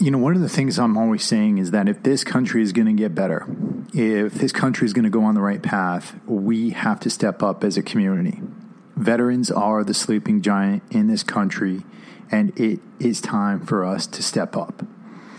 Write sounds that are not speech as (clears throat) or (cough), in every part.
you know, one of the things I'm always saying is that if this country is going to get better, if this country is going to go on the right path, we have to step up as a community. Veterans are the sleeping giant in this country, and it is time for us to step up.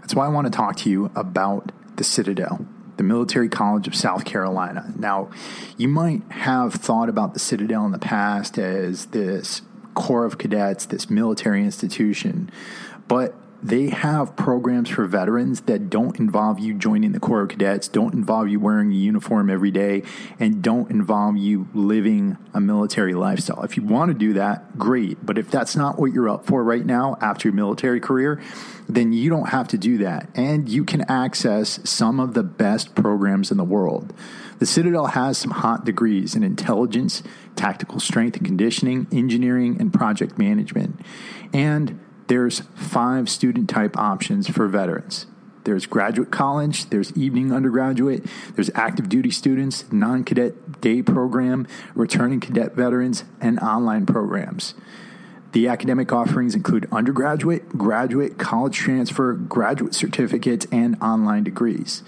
That's why I want to talk to you about the Citadel, the Military College of South Carolina. Now, you might have thought about the Citadel in the past as this Corps of Cadets, this military institution, but they have programs for veterans that don't involve you joining the Corps of Cadets, don't involve you wearing a uniform every day, and don't involve you living a military lifestyle. If you want to do that, great. But if that's not what you're up for right now after your military career, then you don't have to do that. And you can access some of the best programs in the world. The Citadel has some hot degrees in intelligence, tactical strength and conditioning, engineering, and project management. And there's five student type options for veterans. There's graduate college, there's evening undergraduate, there's active duty students, non cadet day program, returning cadet veterans, and online programs. The academic offerings include undergraduate, graduate, college transfer, graduate certificates, and online degrees.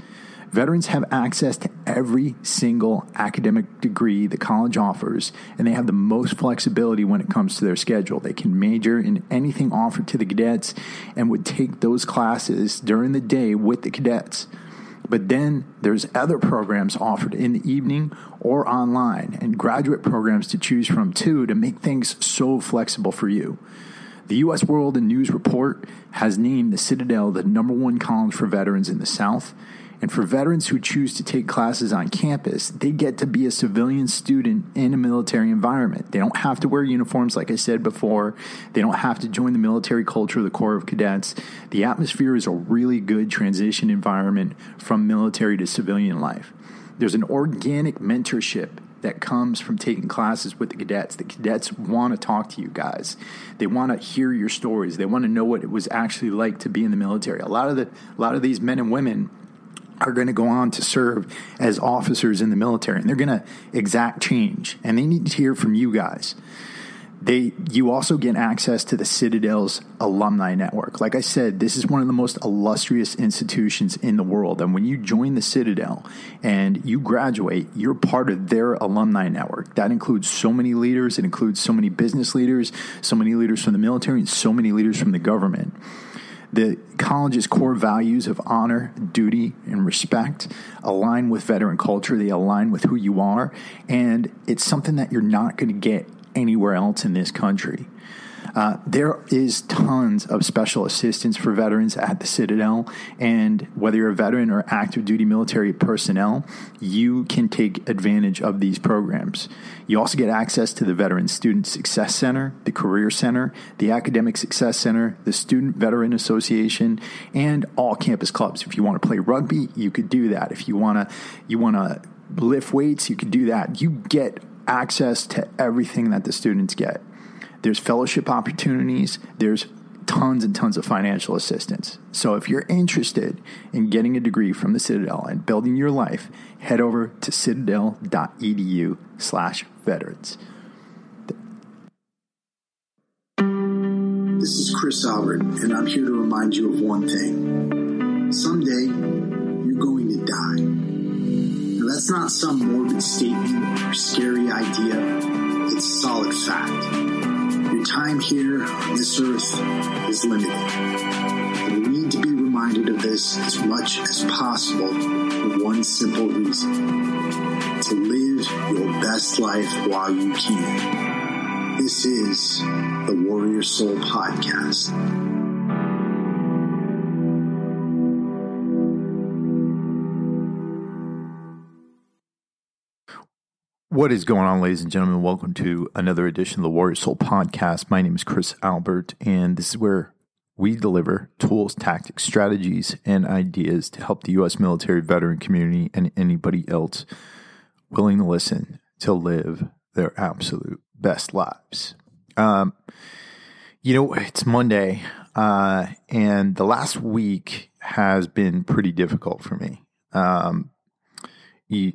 Veterans have access to every single academic degree the college offers, and they have the most flexibility when it comes to their schedule. They can major in anything offered to the cadets and would take those classes during the day with the cadets. But then there's other programs offered in the evening or online, and graduate programs to choose from too to make things so flexible for you. The U.S. World and News Report has named the Citadel the number one college for veterans in the South, and for veterans who choose to take classes on campus, they get to be a civilian student in a military environment. They don't have to wear uniforms, like I said before. They don't have to join the military culture of the Corps of Cadets. The atmosphere is a really good transition environment from military to civilian life. There's an organic mentorship that comes from taking classes with the cadets. The cadets want to talk to you guys. They want to hear your stories. They want to know what it was actually like to be in the military. A lot of the a lot of these men and women are going to go on to serve as officers in the military and they're going to exact change and they need to hear from you guys. They you also get access to the citadel's alumni network. Like i said this is one of the most illustrious institutions in the world and when you join the citadel and you graduate you're part of their alumni network. That includes so many leaders it includes so many business leaders so many leaders from the military and so many leaders from the government the college's core values of honor, duty, and respect align with veteran culture. They align with who you are. And it's something that you're not going to get anywhere else in this country. Uh, there is tons of special assistance for veterans at the Citadel, and whether you're a veteran or active duty military personnel, you can take advantage of these programs. You also get access to the Veteran Student Success Center, the Career Center, the Academic Success Center, the Student Veteran Association, and all campus clubs. If you want to play rugby, you could do that. If you want to, you want to lift weights, you could do that. You get access to everything that the students get. There's fellowship opportunities. There's tons and tons of financial assistance. So if you're interested in getting a degree from the Citadel and building your life, head over to citadel.edu slash veterans. This is Chris Albert, and I'm here to remind you of one thing. Someday, you're going to die. Now, that's not some morbid statement or scary idea. It's solid fact. Your time here on this earth is limited. And we need to be reminded of this as much as possible for one simple reason. To live your best life while you can. This is the Warrior Soul Podcast. What is going on, ladies and gentlemen? Welcome to another edition of the Warrior Soul Podcast. My name is Chris Albert, and this is where we deliver tools, tactics, strategies, and ideas to help the U.S. military veteran community and anybody else willing to listen to live their absolute best lives. Um, you know, it's Monday, uh, and the last week has been pretty difficult for me. Um,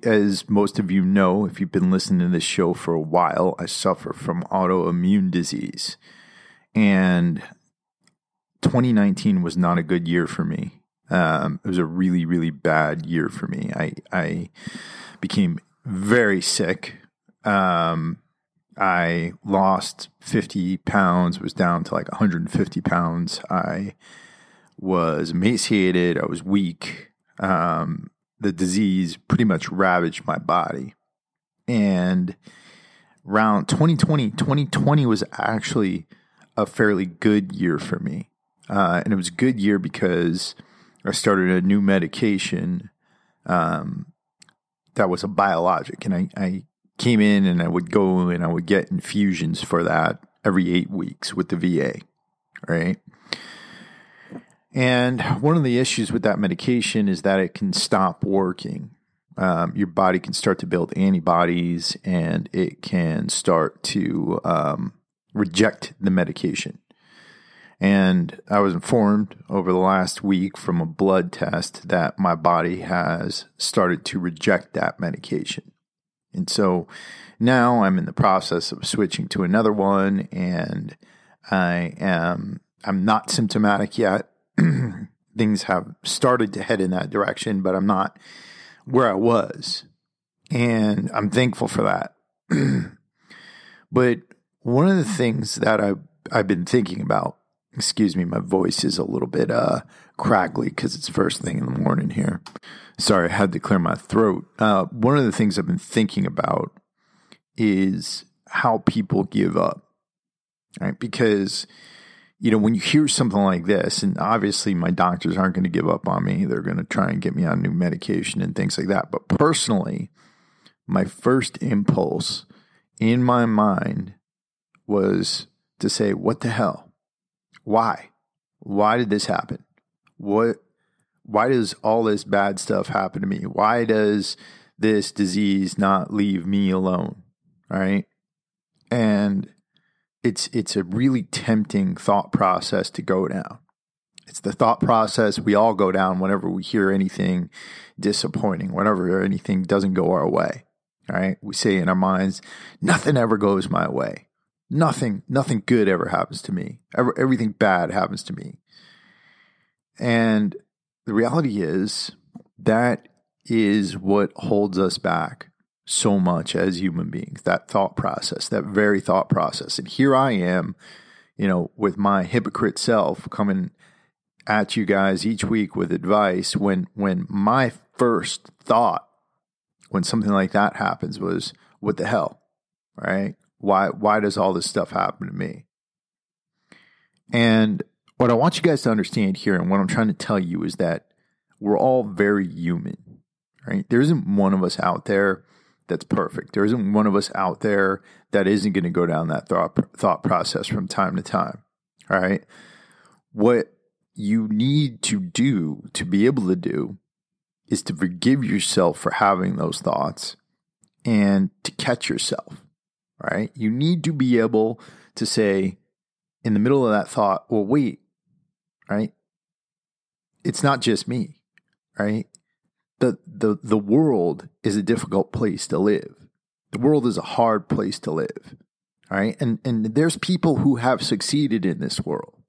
as most of you know, if you've been listening to this show for a while, I suffer from autoimmune disease. And 2019 was not a good year for me. Um, it was a really, really bad year for me. I, I became very sick. Um, I lost 50 pounds, was down to like 150 pounds. I was emaciated. I was weak. Um, the disease pretty much ravaged my body. And around 2020, 2020 was actually a fairly good year for me. Uh, and it was a good year because I started a new medication um, that was a biologic. And I, I came in and I would go and I would get infusions for that every eight weeks with the VA, right? And one of the issues with that medication is that it can stop working. Um, your body can start to build antibodies and it can start to um, reject the medication. And I was informed over the last week from a blood test that my body has started to reject that medication. And so now I'm in the process of switching to another one and I am I'm not symptomatic yet. (clears throat) Things have started to head in that direction, but I'm not where I was. And I'm thankful for that. (clears throat) but one of the things that I I've been thinking about excuse me, my voice is a little bit uh, crackly because it's first thing in the morning here. Sorry, I had to clear my throat. Uh, one of the things I've been thinking about is how people give up, right? Because you know when you hear something like this, and obviously my doctors aren't going to give up on me; they're going to try and get me on new medication and things like that. But personally, my first impulse in my mind was to say, "What the hell." Why? Why did this happen? What why does all this bad stuff happen to me? Why does this disease not leave me alone? All right? And it's it's a really tempting thought process to go down. It's the thought process we all go down whenever we hear anything disappointing, whenever anything doesn't go our way. All right? We say in our minds, nothing ever goes my way. Nothing, nothing good ever happens to me. Everything bad happens to me. And the reality is that is what holds us back so much as human beings, that thought process, that very thought process. And here I am, you know, with my hypocrite self coming at you guys each week with advice when when my first thought when something like that happens was what the hell right why why does all this stuff happen to me? And what I want you guys to understand here and what I'm trying to tell you is that we're all very human, right? There isn't one of us out there that's perfect. There isn't one of us out there that isn't going to go down that thought thought process from time to time. All right? What you need to do to be able to do is to forgive yourself for having those thoughts and to catch yourself right? You need to be able to say in the middle of that thought, well, wait, right? It's not just me, right? The, the, the world is a difficult place to live. The world is a hard place to live, right? And, and there's people who have succeeded in this world.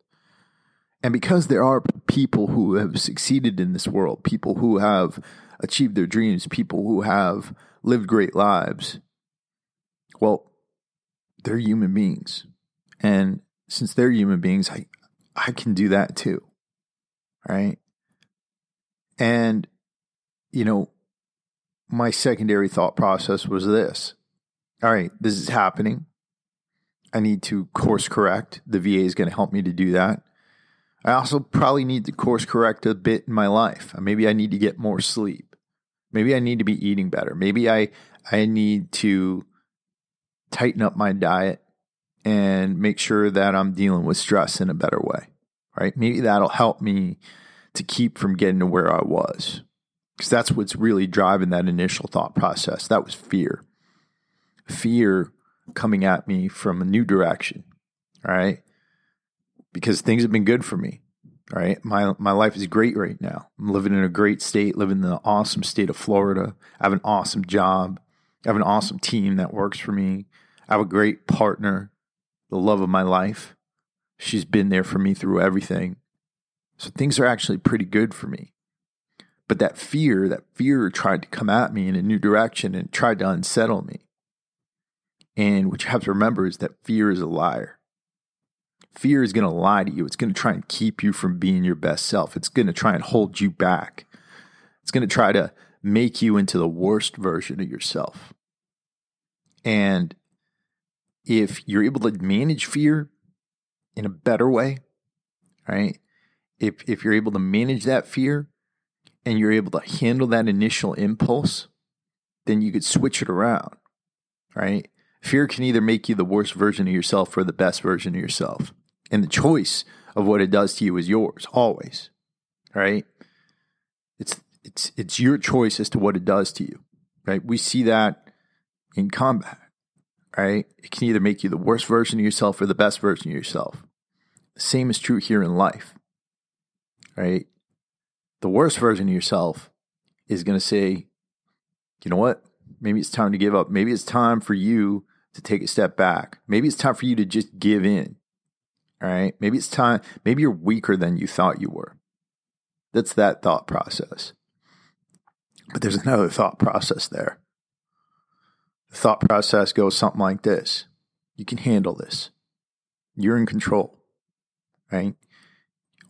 And because there are people who have succeeded in this world, people who have achieved their dreams, people who have lived great lives, well, they're human beings. And since they're human beings, I, I can do that too. Right. And, you know, my secondary thought process was this all right, this is happening. I need to course correct. The VA is going to help me to do that. I also probably need to course correct a bit in my life. Maybe I need to get more sleep. Maybe I need to be eating better. Maybe I I need to tighten up my diet and make sure that I'm dealing with stress in a better way, right? Maybe that'll help me to keep from getting to where I was. Because that's what's really driving that initial thought process. That was fear. Fear coming at me from a new direction, right? Because things have been good for me, right? My my life is great right now. I'm living in a great state, living in the awesome state of Florida. I have an awesome job. I have an awesome team that works for me. I have a great partner, the love of my life. She's been there for me through everything. So things are actually pretty good for me. But that fear, that fear tried to come at me in a new direction and tried to unsettle me. And what you have to remember is that fear is a liar. Fear is going to lie to you. It's going to try and keep you from being your best self. It's going to try and hold you back. It's going to try to make you into the worst version of yourself. And if you're able to manage fear in a better way, right? If if you're able to manage that fear and you're able to handle that initial impulse, then you could switch it around, right? Fear can either make you the worst version of yourself or the best version of yourself. And the choice of what it does to you is yours always. Right? It's it's it's your choice as to what it does to you. Right? We see that in combat. Right? It can either make you the worst version of yourself or the best version of yourself. The same is true here in life. Right? The worst version of yourself is going to say, you know what? Maybe it's time to give up. Maybe it's time for you to take a step back. Maybe it's time for you to just give in. All right. Maybe it's time, maybe you're weaker than you thought you were. That's that thought process. But there's another thought process there. The thought process goes something like this You can handle this. You're in control, right?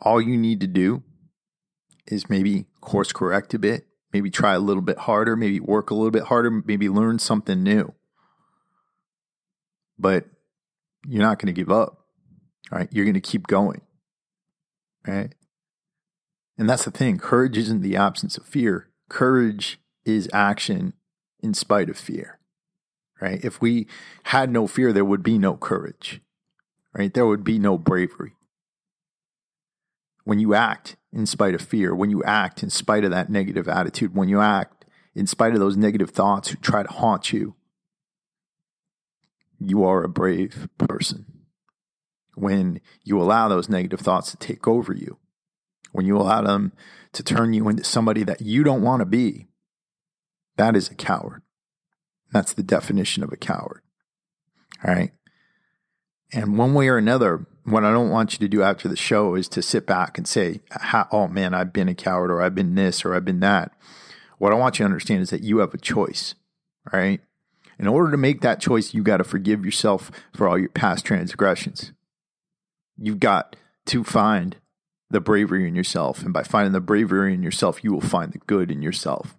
All you need to do is maybe course correct a bit, maybe try a little bit harder, maybe work a little bit harder, maybe learn something new but you're not going to give up. Right? You're going to keep going. Right? And that's the thing. Courage isn't the absence of fear. Courage is action in spite of fear. Right? If we had no fear, there would be no courage. Right? There would be no bravery. When you act in spite of fear, when you act in spite of that negative attitude, when you act in spite of those negative thoughts who try to haunt you, you are a brave person. When you allow those negative thoughts to take over you, when you allow them to turn you into somebody that you don't want to be, that is a coward. That's the definition of a coward. All right. And one way or another, what I don't want you to do after the show is to sit back and say, oh man, I've been a coward or I've been this or I've been that. What I want you to understand is that you have a choice. right? In order to make that choice, you got to forgive yourself for all your past transgressions. You've got to find the bravery in yourself. And by finding the bravery in yourself, you will find the good in yourself.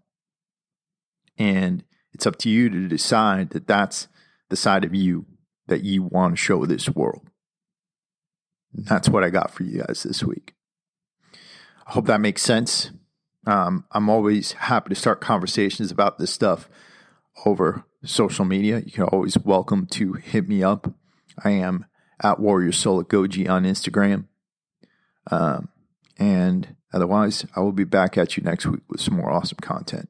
And it's up to you to decide that that's the side of you that you want to show this world. And that's what I got for you guys this week. I hope that makes sense. Um, I'm always happy to start conversations about this stuff over social media. You can always welcome to hit me up. I am at Warrior Soul at Goji on Instagram. Um, and otherwise, I will be back at you next week with some more awesome content.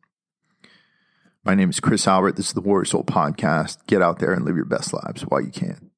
My name is Chris Albert. This is the Warrior Soul Podcast. Get out there and live your best lives while you can.